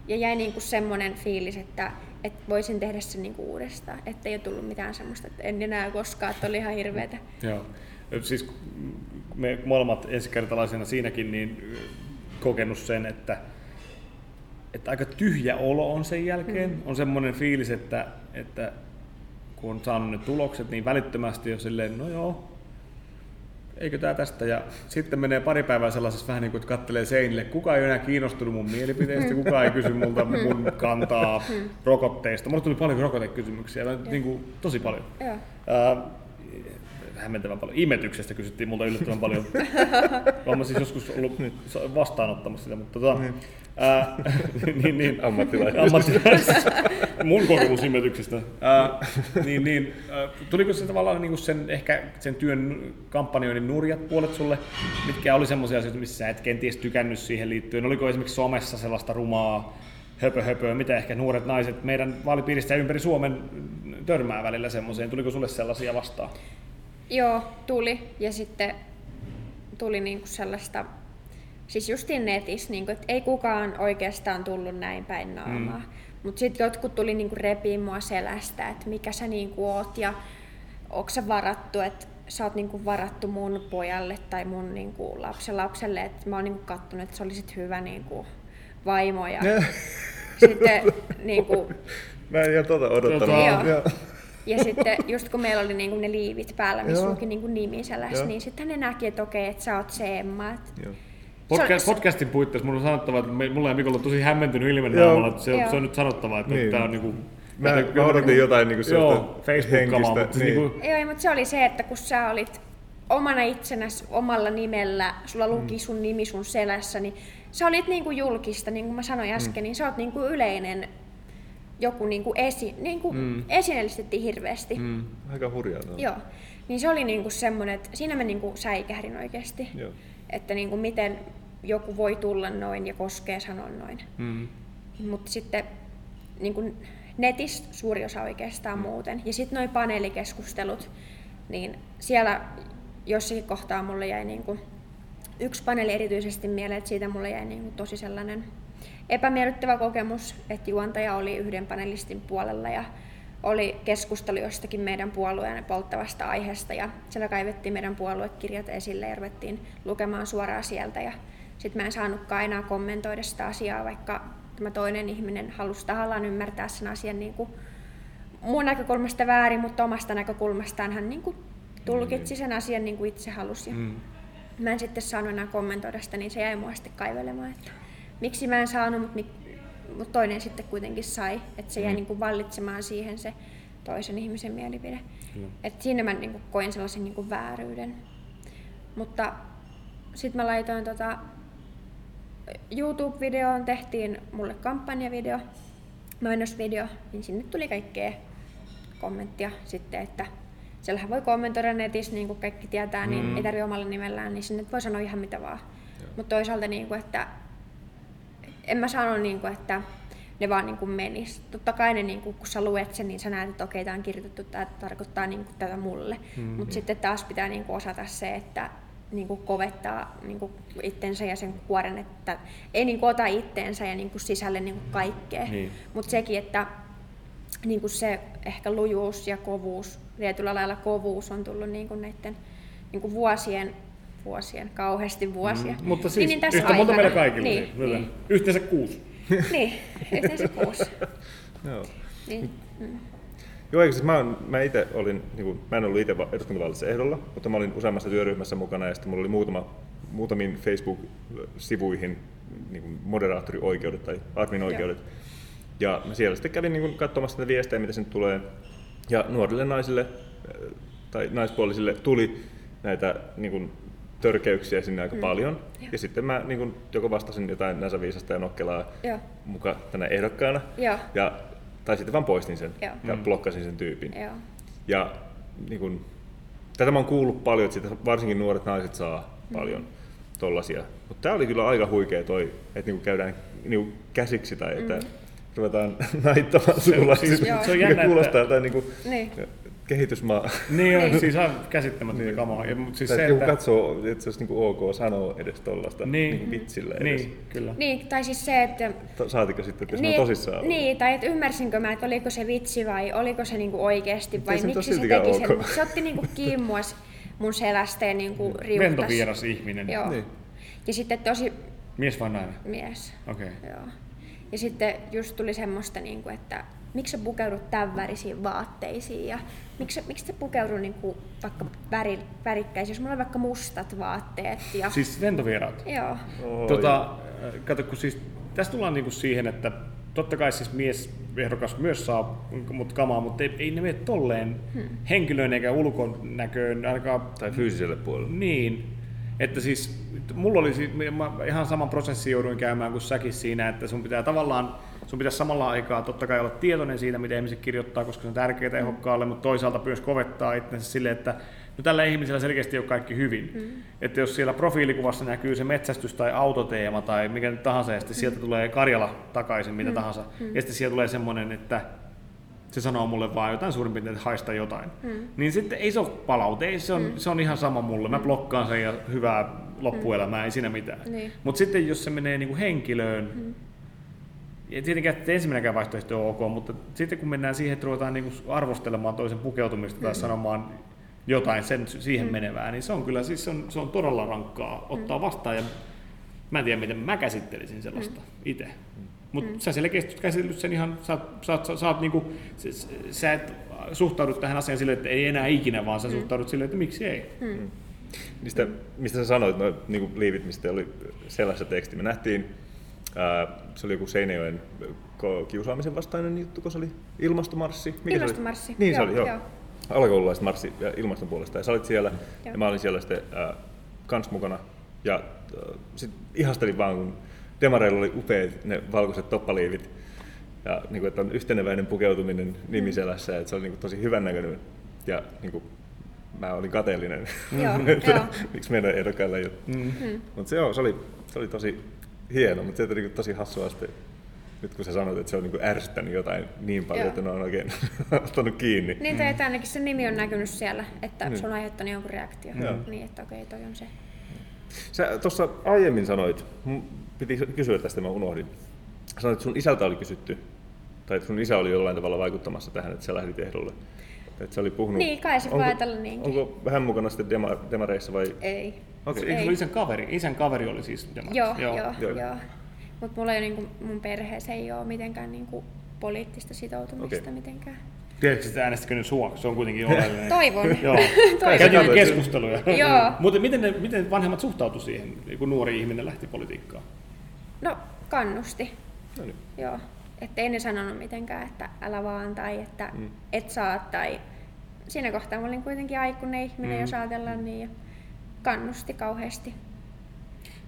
Speaker 3: Ja jäi niin kuin semmoinen fiilis, että, että voisin tehdä sen niin kuin uudestaan. Että ei ole tullut mitään semmoista, että en enää koskaan, että oli ihan hirveetä.
Speaker 4: Joo. Siis me molemmat ensikertalaisena siinäkin niin kokenut sen, että, että aika tyhjä olo on sen jälkeen. Mm. On semmoinen fiilis, että, että kun on saanut ne tulokset, niin välittömästi on silleen, no joo, eikö tämä tästä? Ja sitten menee pari päivää sellaisessa vähän niin kuin, että kattelee seinille, kuka ei enää kiinnostunut mun mielipiteistä, kuka ei kysy multa mun kantaa rokotteista. Mulle tuli paljon rokotekysymyksiä, niin kuin, tosi paljon.
Speaker 3: Joo.
Speaker 4: Hämmentävän paljon. Imetyksestä kysyttiin multa yllättävän paljon. Olen siis joskus ollut vastaanottamassa sitä, mutta tota, ää, niin, niin,
Speaker 2: Ammattilainen.
Speaker 4: ammattilais. Mun kokemus imetyksestä. Ää, niin, niin, ää, tuliko se tavallaan niin sen, ehkä sen työn kampanjoinnin nurjat puolet sulle, mitkä oli semmoisia asioita, missä sä et kenties tykännyt siihen liittyen? Oliko esimerkiksi somessa sellaista rumaa höpö höpö, mitä ehkä nuoret naiset meidän vaalipiiristä ja ympäri Suomen törmää välillä semmoiseen? Tuliko sulle sellaisia vastaan?
Speaker 3: Joo, tuli. Ja sitten tuli niinku sellaista, siis justiin netissä, niinku, että ei kukaan oikeastaan tullut näin päin naamaa. Mm. Mutta sitten jotkut tuli niinku repiin mua selästä, että mikä sä niinku oot ja onko sä varattu, että sä oot niinku varattu mun pojalle tai mun niinku lapsen lapselle, että mä oon niinku kattonut, että sä olisit hyvä niinku vaimo ja sitten niinku,
Speaker 2: Mä en ihan tota odottanut.
Speaker 3: Joo. Ja sitten just kun meillä oli niinku ne liivit päällä, missä luki niinku nimi selässä,
Speaker 2: Joo.
Speaker 3: niin sitten ne näki, että okei, että sä oot se Emma. Et
Speaker 2: Joo.
Speaker 4: Podcast,
Speaker 3: Se on-
Speaker 4: podcastin puitteissa mun on sanottava, että me, mulla ja Mikolla on tosi hämmentynyt ilme naamalla, että se, se on nyt sanottava, että
Speaker 2: Niin.
Speaker 4: tämä on niinku...
Speaker 2: Mä,
Speaker 4: että-
Speaker 2: mä odotin jotain niinku
Speaker 4: Joo,
Speaker 2: henkistä,
Speaker 4: mutta
Speaker 2: niin.
Speaker 4: niinku,
Speaker 3: Joo, mutta se oli se, että kun sä olit omana itsenäsi omalla nimellä, sulla luki sun nimi sun selässä, niin sä olit niinku julkista, niin kuin mä sanoin äsken, niin sä oot niinku yleinen joku niinku esi, niinku mm. esineellistettiin hirveästi. Mm.
Speaker 2: Aika hurjaa. No.
Speaker 3: Joo. Niin se oli niinku semmoinen, että siinä mä niinku säikähdin oikeasti.
Speaker 2: Joo.
Speaker 3: Että niinku miten joku voi tulla noin ja koskee sanoa noin.
Speaker 4: mm,
Speaker 3: Mutta sitten niin kuin netistä suuri osa oikeastaan mm. muuten. Ja sitten noin paneelikeskustelut, niin siellä jossakin kohtaa mulle jäi niin kuin, yksi paneeli erityisesti mieleen, että siitä mulle jäi niin kuin tosi sellainen epämiellyttävä kokemus, että juontaja oli yhden panelistin puolella ja oli keskustelu jostakin meidän puolueen polttavasta aiheesta ja siellä kaivettiin meidän puoluekirjat esille ja ruvettiin lukemaan suoraan sieltä ja sitten mä en saanutkaan enää kommentoida sitä asiaa, vaikka tämä toinen ihminen halusi tahallaan ymmärtää sen asian niin kuin mun näkökulmasta väärin, mutta omasta näkökulmastaan hän niin kuin tulkitsi sen asian niin kuin itse halusi.
Speaker 4: Mm.
Speaker 3: Mä en sitten saanut enää kommentoida sitä, niin se jäi mua sitten kaivelemaan, että miksi mä en saanut, mutta, mik- mutta toinen sitten kuitenkin sai. Että se jäi
Speaker 4: Mm.
Speaker 3: niin kuin vallitsemaan siihen se toisen ihmisen mielipide.
Speaker 4: Kyllä.
Speaker 3: Et siinä mä niin kuin koin sellaisen niin kuin vääryyden. Mutta sitten mä laitoin tota, YouTube-videoon, tehtiin mulle kampanjavideo, mainosvideo, niin sinne tuli kaikkea kommenttia sitten, että siellähän voi kommentoida netissä, niin kuin kaikki tietää, niin
Speaker 4: Mm.
Speaker 3: ei tarvitse omalla nimellään, niin sinne voi sanoa ihan mitä vaan. Mutta toisaalta, niin kuin, että en mä sano, niin kuin, että ne vaan niin kuin menis. Totta kai ne, niin kuin, kun sä luet sen, niin sä näet, että okei, tämä on kirjoitettu, tämä tarkoittaa niin kuin, tätä mulle.
Speaker 4: Mm.
Speaker 3: Mutta sitten taas pitää niin kuin, osata se, että niin kuin, kovettaa niin kuin, itsensä ja sen kuoren, että ei niin kuin, ota itteensä ja niin kuin, sisälle niin kuin, kaikkea.
Speaker 4: Niin.
Speaker 3: Mutta sekin, että niin kuin se ehkä lujuus ja kovuus, tietyllä lailla kovuus on tullut niin kuin näiden niin kuin vuosien, vuosien, kauheasti vuosia.
Speaker 4: Mm. Mutta siis
Speaker 3: niin, tässä
Speaker 4: yhtä monta meillä kaikilla.
Speaker 3: Niin,
Speaker 4: Niin,
Speaker 3: niin,
Speaker 4: niin. Yhteensä kuusi.
Speaker 3: niin, yhteensä kuusi.
Speaker 2: Joo.
Speaker 3: Niin, mm.
Speaker 2: Joo, eikö siis mä, oon- mä itse olin, niin kuin, mä en ollut itse eduskuntavaaleissa ehdolla, mutta mä olin useammassa työryhmässä mukana ja sitten mulla oli muutama, muutamiin Facebook-sivuihin niin kuin moderaattorioikeudet tai admin-oikeudet. Ja mä siellä sitten kävin niin kuin, katsomassa näitä viestejä, mitä sinne tulee. Ja nuorille naisille äh, tai naispuolisille tuli näitä niin kuin, törkeyksiä sinne aika mm. paljon.
Speaker 3: Joo.
Speaker 2: Ja sitten mä niin kuin, joko vastasin jotain Näsäviisasta ja Nokkelaa
Speaker 3: Joo.
Speaker 2: muka tänä ehdokkaana.
Speaker 3: Joo.
Speaker 2: Ja, tai sitten vaan poistin sen
Speaker 3: Joo.
Speaker 2: ja blokkasin sen tyypin.
Speaker 3: Joo.
Speaker 2: Ja niin kun, tätä mä oon kuullut paljon, että sitä varsinkin nuoret naiset saa
Speaker 3: Mm.
Speaker 2: paljon tollasia. Mutta tää oli kyllä aika huikea toi, että niinku käydään niinku käsiksi tai että,
Speaker 3: Mm.
Speaker 2: ruvetaan naittamaan sukulaisista.
Speaker 4: siis
Speaker 3: Joo.
Speaker 4: se on jännä,
Speaker 2: kuulostaa
Speaker 4: että...
Speaker 2: jotain niin kuin
Speaker 3: Niin.
Speaker 2: Kehitysmaa.
Speaker 4: Niin on,
Speaker 3: Niin.
Speaker 4: siis on käsittämätöntä niin. kamaa. Ja, mutta siis
Speaker 2: Tai
Speaker 4: se,
Speaker 2: joku
Speaker 4: että...
Speaker 2: katsoo, että se olisi niin ok sanoa edes tollasta
Speaker 4: Niin.
Speaker 2: niin. Niin vitsillä edes.
Speaker 4: Niin, kyllä.
Speaker 3: Niin, tai siis se, että
Speaker 2: To- Saatika sitten, että
Speaker 3: niin,
Speaker 2: niin, tosissaan ollut.
Speaker 3: niin, tai että ymmärsinkö mä, että oliko se vitsi vai oliko se niinku oikeasti vai
Speaker 2: se nyt
Speaker 3: miksi se teki sen.
Speaker 2: ok.
Speaker 3: Mut Se otti niinku kiinni mua s- mun selästä ja niinku riuhtas.
Speaker 4: Ventovieras ihminen.
Speaker 3: Joo.
Speaker 2: Niin.
Speaker 3: Ja sitten tosi
Speaker 4: Mies vai nainen?
Speaker 3: mies.
Speaker 4: Okei. Okay.
Speaker 3: Joo. Ja sitten just tuli semmoista, niinku, että miksi sä pukeudut tämän värisiin vaatteisiin ja miksi, miksi sä pukeudu niinku vaikka väri, värikkäisiin, jos mulla on vaikka mustat vaatteet. Ja...
Speaker 4: Siis ventovieraat.
Speaker 3: Joo.
Speaker 2: Oi.
Speaker 4: Tota, äh, kato, kun siis tässä tullaan niinku siihen, että totta kai siis miesehdokas myös saa mut kamaa, mutta ei, ei ne mene tolleen hmm. henkilöön eikä ulkonäköön, ainakaan
Speaker 2: Tai fyysiselle puolelle.
Speaker 4: niin. Että siis, mulla oli siis, mä ihan saman prosessin jouduin käymään kuin säkin siinä, että sun pitää tavallaan, sun pitäisi samalla aikaa totta kai olla tietoinen siitä, mitä ihmiset kirjoittaa, koska se on tärkeää ehokkaalle, mutta toisaalta myös kovettaa itsensä silleen, että no tällä ihmisellä selkeästi ole kaikki hyvin. Mm. Että jos siellä profiilikuvassa näkyy se metsästys- tai autoteema tai mikä nyt tahansa, ja sitten sieltä tulee Karjala takaisin, mitä mm. tahansa, mm. ja sitten sieltä tulee semmoinen, että se sanoo mulle vaan jotain suurin piirtein, että haista jotain. Mm. Niin sitten ei se ole palaute, ei, se, on, mm. se on ihan sama mulle. Mä blokkaan sen ja hyvää loppuelämää, ei siinä mitään.
Speaker 3: Niin.
Speaker 4: Mutta sitten jos se menee niinku henkilöön, mm. Ja tietenkään että ensimmäinenkään vaihtoehto on ok, mutta sitten kun mennään siihen, että ruvetaan niinku arvostelemaan toisen pukeutumista tai sanomaan jotain sen, siihen mm. menevää, niin se on kyllä siis se on, se on todella rankkaa ottaa vastaan. Ja mä en tiedä, miten mä käsittelisin sellaista mm. itse. Mutta mm. sä selkeästi käsitellyt sen ihan, sä, oot- sä, oot- sä, sä, oot niinku, sä, sä et suhtaudu tähän asiaan silleen, että ei enää ikinä, vaan sä mm. suhtaudut silleen, että miksi ei.
Speaker 3: Mm.
Speaker 2: Mistä, mistä sä sanoit, no, niin kuin liivit, mistä oli sellaista teksti. Me nähtiin, ää, se oli joku Seinäjoen kiusaamisen vastainen juttu, kun se oli ilmastomarssi. Mikä
Speaker 3: Ilmastomarssi,
Speaker 2: Se oli? Niin se
Speaker 3: joo,
Speaker 2: oli, joo.
Speaker 3: joo.
Speaker 2: Alakoululaiset marssi ja ilmaston puolesta. Ja sä olit siellä,
Speaker 3: Joo.
Speaker 2: ja mä olin siellä sitten ää, kans mukana. Ja äh, sit ihastelin vaan, kun demareilla oli upeat ne valkoiset toppaliivit. Ja niin kuin, että on yhteneväinen pukeutuminen nimiselässä, että se oli niin kuin, tosi hyvän näköinen. Ja niin kuin, mä olin kateellinen,
Speaker 3: Joo,
Speaker 2: että
Speaker 3: joo.
Speaker 2: miksi meidän ehdokkailla ei ole.
Speaker 4: Mm.
Speaker 2: Mutta se, joo, se, oli, se oli tosi hieno, mutta se oli niin tosi hassua sitten, nyt kun sä sanoit, että se on niin ärsyttänyt jotain niin paljon,
Speaker 3: Joo.
Speaker 2: että ne on oikein ottanut kiinni.
Speaker 3: Niin, tai että ainakin se nimi on näkynyt siellä, että
Speaker 2: Niin.
Speaker 3: se on aiheuttanut jonkun reaktion.
Speaker 2: Joo.
Speaker 3: Niin, että okei, toi on se.
Speaker 2: Sä tuossa aiemmin sanoit, piti kysyä tästä, mä unohdin. Sanoit, että sun isältä oli kysytty, tai että sun isä oli jollain tavalla vaikuttamassa tähän, että sä lähdit ehdolle. Että se oli puhunut.
Speaker 3: Niin, kai se voi ajatella niinkin.
Speaker 2: Onko vähän mukana sitten dema, demareissa vai?
Speaker 3: Ei.
Speaker 2: Okei.
Speaker 3: Ei.
Speaker 4: ollut isän kaveri? Isän kaveri oli siis demarissa.
Speaker 3: Joo, joo,
Speaker 2: joo.
Speaker 3: joo. joo. Mutta mulla ei ole niinku, mun perheessä ei ole mitenkään niinku poliittista sitoutumista
Speaker 2: Okei.
Speaker 3: mitenkään.
Speaker 4: Tiedätkö, että äänestikö ne sua? Se on kuitenkin oleellinen.
Speaker 3: Toivon.
Speaker 4: Joo.
Speaker 3: Toivon.
Speaker 4: Keskusteluja.
Speaker 3: Joo.
Speaker 4: Mutta miten, ne, miten vanhemmat suhtautu siihen, kun nuori ihminen lähti politiikkaan?
Speaker 3: No, kannusti.
Speaker 2: No niin.
Speaker 3: Joo. Että ei ne sanonut mitenkään, että älä vaan tai että mm. et saa tai siinä kohtaa mä olin kuitenkin aikuinen ihminen, mm. jos ajatellaan niin ja kannusti kauheasti.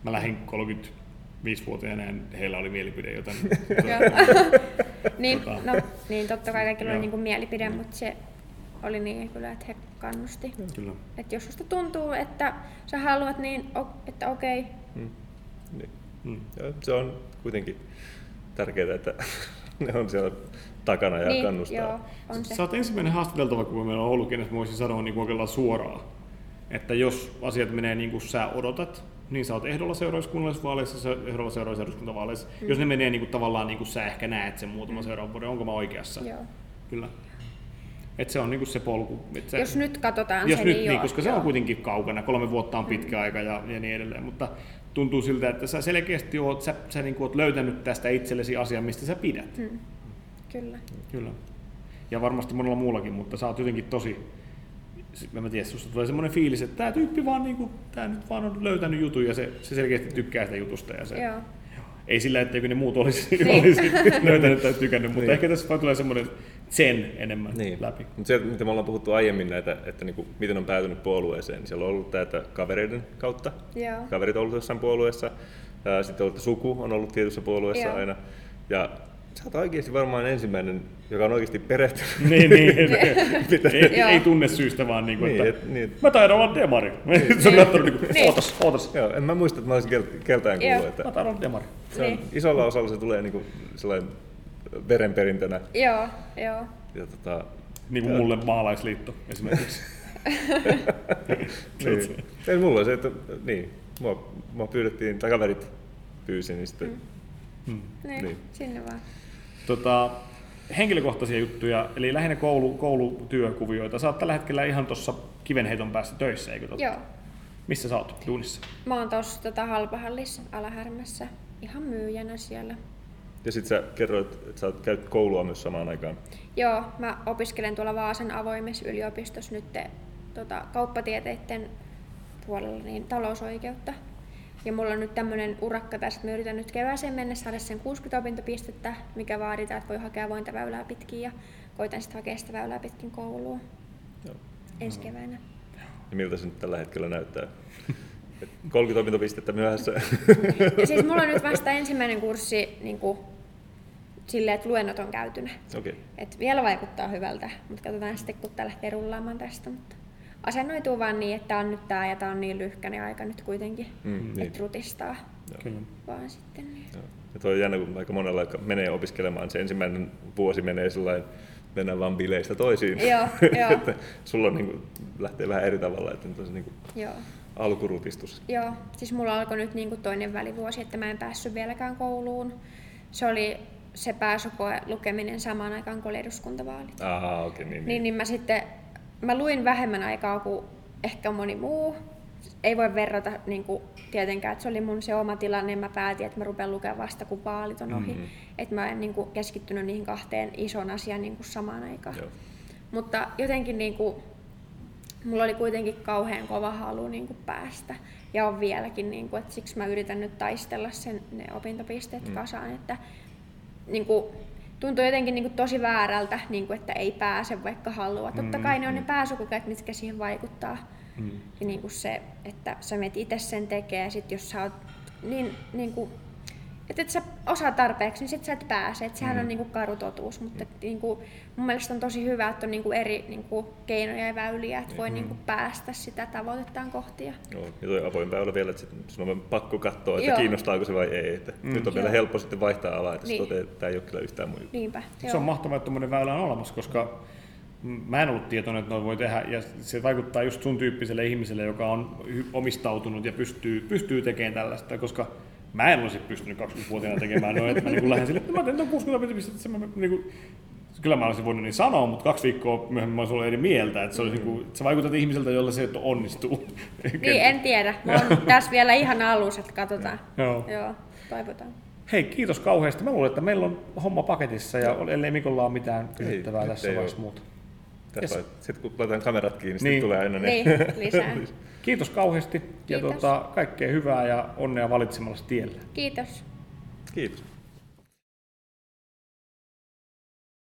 Speaker 4: Mä lähdin 35-vuotiaana ja heillä oli mielipide, joten
Speaker 3: Joo. niin,
Speaker 4: Tota.
Speaker 3: no, niin totta kai kaikilla oli niinku mielipide, mutta se oli niin kyllä, että he kannusti.
Speaker 4: kyllä.
Speaker 3: Että jos susta tuntuu, että sä haluat, niin että okei.
Speaker 2: Niin.
Speaker 4: Mm.
Speaker 2: Ja se on kuitenkin tärkeää, että ne on siellä takana ja
Speaker 3: niin,
Speaker 2: kannustaa.
Speaker 3: joo, on se.
Speaker 4: Sä oot ensimmäinen haastateltava, kun meillä on ollutkin, että mä voisin sanoa niin kuin oikeastaan suoraan, että jos asiat menee niin kuin sä odotat, niin sä oot ehdolla seuraavissa kunnallisvaaleissa, sä ehdolla seuraavissa eduskuntavaaleissa. Mm. Jos ne menee niin kuin tavallaan niin kuin sä ehkä näet sen muutaman seuraavan vuoden, onko mä oikeassa?
Speaker 3: Joo.
Speaker 4: Kyllä. Et se on niin kuin se polku. Et se,
Speaker 3: Jos nyt katsotaan
Speaker 4: jos
Speaker 3: se,
Speaker 4: nyt,
Speaker 3: niin,
Speaker 4: niin,
Speaker 3: joo,
Speaker 4: koska se
Speaker 3: joo.
Speaker 4: on kuitenkin kaukana, kolme vuotta on pitkä aika ja, ja niin edelleen, mutta tuntuu siltä, että sä selkeästi oot, sä, sä niin kuin oot löytänyt tästä itsellesi asian, mistä sä pidät.
Speaker 3: Mm. Kyllä.
Speaker 4: Kyllä. Ja varmasti monella muullakin, mutta sä oot jotenkin tosi, mä en tiedä, susta tulee semmoinen fiilis, että tämä tyyppi vaan, niinku, tää nyt vaan on löytänyt jutun ja se, se selkeästi tykkää sitä jutusta. Ja se,
Speaker 3: Joo.
Speaker 4: Ei sillä, etteikö ne muut olisi,
Speaker 3: Niin.
Speaker 4: olisi löytänyt tai tykännyt, mutta
Speaker 2: Niin.
Speaker 4: ehkä tässä vaan tulee semmoinen sen enemmän
Speaker 2: Niin.
Speaker 4: läpi.
Speaker 2: Mutta se, mitä me ollaan puhuttu aiemmin näitä, että niinku, miten on päätynyt puolueeseen, niin siellä on ollut tätä kavereiden kautta.
Speaker 3: Joo.
Speaker 2: Kaverit on ollut jossain puolueessa. Sitten on ollut suku on ollut tietyssä puolueessa
Speaker 3: Joo.
Speaker 2: aina. Ja sä oot oikeasti varmaan ensimmäinen, joka on oikeasti perehtynyt.
Speaker 4: niin, niin.
Speaker 2: Mitä-
Speaker 4: ei, ei tunne syystä vaan, niinku,
Speaker 2: Niin,
Speaker 4: että
Speaker 2: et- niin.
Speaker 4: mä taidan olla demari. se on katsonut niinku,
Speaker 3: Niin.
Speaker 4: ootas, ootas.
Speaker 2: Joo, en mä muista, että mä olisin kel- keltään kuullut, että
Speaker 4: Mä taidan olla demari.
Speaker 2: se on,
Speaker 3: Niin.
Speaker 2: isolla osalla se tulee niinku sellainen verenperintönä.
Speaker 3: Joo, joo.
Speaker 2: Ja tota,
Speaker 4: Niin kuin mulle maalaisliitto esimerkiksi.
Speaker 2: niin. Ei mulla on se, että niin, mua, mua pyydettiin, tai kaverit pyysi, niin sitten
Speaker 3: Niin,
Speaker 2: Niin.
Speaker 3: niin. sinne vaan.
Speaker 4: Tota, henkilökohtaisia juttuja, eli lähinnä koulu, koulutyökuvioita. Sä oot tällä hetkellä ihan tuossa kivenheiton päässä töissä, eikö totta?
Speaker 3: Joo.
Speaker 4: Missä sä oot duunissa?
Speaker 3: Mä oon tossa tota, halpahallissa Alahärmässä ihan myyjänä siellä.
Speaker 2: Ja sitten sä kerroit, että sä oot- käyt koulua myös samaan aikaan.
Speaker 3: Joo, mä opiskelen tuolla Vaasan avoimessa yliopistossa nyt tota, kauppatieteiden puolella niin talousoikeutta. Ja mulla on nyt tämmöinen urakka tässä, että mä yritän nyt kevääseen mennessä saada sen 60 opintopistettä, mikä vaaditaan, että voi hakea avointa väylää pitkin ja koitan sitten hakea sitä väylää pitkin kouluun
Speaker 2: Joo.
Speaker 3: ensi keväänä.
Speaker 2: Ja miltä se nyt tällä hetkellä näyttää? Et 30 opintopistettä myöhässä.
Speaker 3: Ja siis mulla on nyt vasta ensimmäinen kurssi niin kuin, silleen, että luennot on käytynä.
Speaker 2: Okei.
Speaker 3: Et vielä vaikuttaa hyvältä, mutta katsotaan sitten, kun tämä lähtee rullaamaan tästä. Mutta asennoituu vaan niin, että on nyt tämä ja tämä on niin lyhkäinen aika nyt kuitenkin,
Speaker 2: Mm,
Speaker 3: niin.
Speaker 2: niin.
Speaker 3: että rutistaa
Speaker 4: Kyllä.
Speaker 3: vaan sitten. Niin.
Speaker 2: Joo. Ja toi on jännä, kun aika monella, joka menee opiskelemaan, se ensimmäinen vuosi menee sellainen, mennään vaan bileistä toisiin.
Speaker 3: Joo, joo.
Speaker 2: että sulla on, niin kuin, lähtee vähän eri tavalla, että nyt on se niin kuin,
Speaker 3: Joo.
Speaker 2: alkurutistus.
Speaker 3: Joo, siis mulla alkoi nyt niin kuin toinen välivuosi, että mä en päässyt vieläkään kouluun. Se oli se pääsykoe lukeminen samaan aikaan kuin oli eduskuntavaalit.
Speaker 2: Aha, okei, niin,
Speaker 3: Niin, niin mä sitten, mä luin vähemmän aikaa kuin ehkä moni muu. Ei voi verrata niin kuin, tietenkään, että se oli mun se oma tilanne. Mä päätin, että mä rupean lukemaan vasta kun vaalit on ohi.
Speaker 2: Mhm.
Speaker 3: Että mä en niin kuin, keskittynyt niihin kahteen ison asiaan niin kuin, samaan aikaan.
Speaker 2: Joo.
Speaker 3: Mutta jotenkin niin kuin, mulla oli kuitenkin kauhean kova halu niin kuin, päästä. Ja on vieläkin, niin kuin, että siksi mä yritän nyt taistella sen, ne opintopisteet mm. kasaan. Että, niin kuin, tuntuu jotenkin niin kuin, tosi väärältä, niin kuin, että ei pääse vaikka haluaa. Totta kai ne on ne pääsykokeet, mitkä siihen vaikuttaa.
Speaker 4: Mm.
Speaker 3: Ja niin kuin se, että sä menet itse sen tekee, ja sit jos sä oot niin, niin kuin, että et sä osaa tarpeeksi, niin sit sä et pääse. Et sehän mm. on niin kuin karu totuus, mutta et niin kuin, mun mielestä on tosi hyvä, että on niin kuin eri niin kuin keinoja ja väyliä, että voi niin kuin päästä sitä tavoitettaan kohti. Ja...
Speaker 2: Joo, ja toi avoin väylä vielä, että sit sun on pakko katsoa, että
Speaker 3: Joo.
Speaker 2: kiinnostaako se vai ei. Että mm. Nyt on vielä
Speaker 3: Joo.
Speaker 2: helppo sitten vaihtaa alaa, että niin. Toteaa, että tämä ei ole kyllä yhtään mun juttu.
Speaker 3: Niinpä.
Speaker 4: Se on mahtavaa, että tuommoinen väylä on olemassa, koska mä en ollut tietoinen, että noin voi tehdä, ja se vaikuttaa just sun tyyppiselle ihmiselle, joka on omistautunut ja pystyy, pystyy tekemään tällaista, koska mä en olisi pystynyt 20-vuotiaana tekemään noin, että mä niin lähden sille, että mä teen ton 60 pistettä, se mä, niin kuin, kyllä mä olisin voinut niin sanoa, mutta kaksi viikkoa myöhemmin mä olisin ollut eri mieltä, että se, olisi, niin kuin, että sä vaikutat ihmiseltä, jolla se että onnistuu.
Speaker 3: Niin, en tiedä. Mä oon tässä vielä ihan alussa, että katsotaan.
Speaker 4: Joo.
Speaker 3: Joo, toivotaan.
Speaker 4: Hei, kiitos kauheasti. Mä luulen, että meillä on homma paketissa ja ellei Mikolla ole mitään kysyttävää tässä vaiheessa muuta.
Speaker 2: Tässä
Speaker 4: Yes.
Speaker 2: Sitten kun laitetaan kamerat kiinni, niin.
Speaker 4: Niin.
Speaker 2: sitten tulee aina ne.
Speaker 3: Niin, lisää.
Speaker 4: Kiitos kauheasti ja
Speaker 3: Kiitos.
Speaker 4: tuota, kaikkea hyvää ja onnea valitsemalla tiellä.
Speaker 3: Kiitos.
Speaker 2: Kiitos.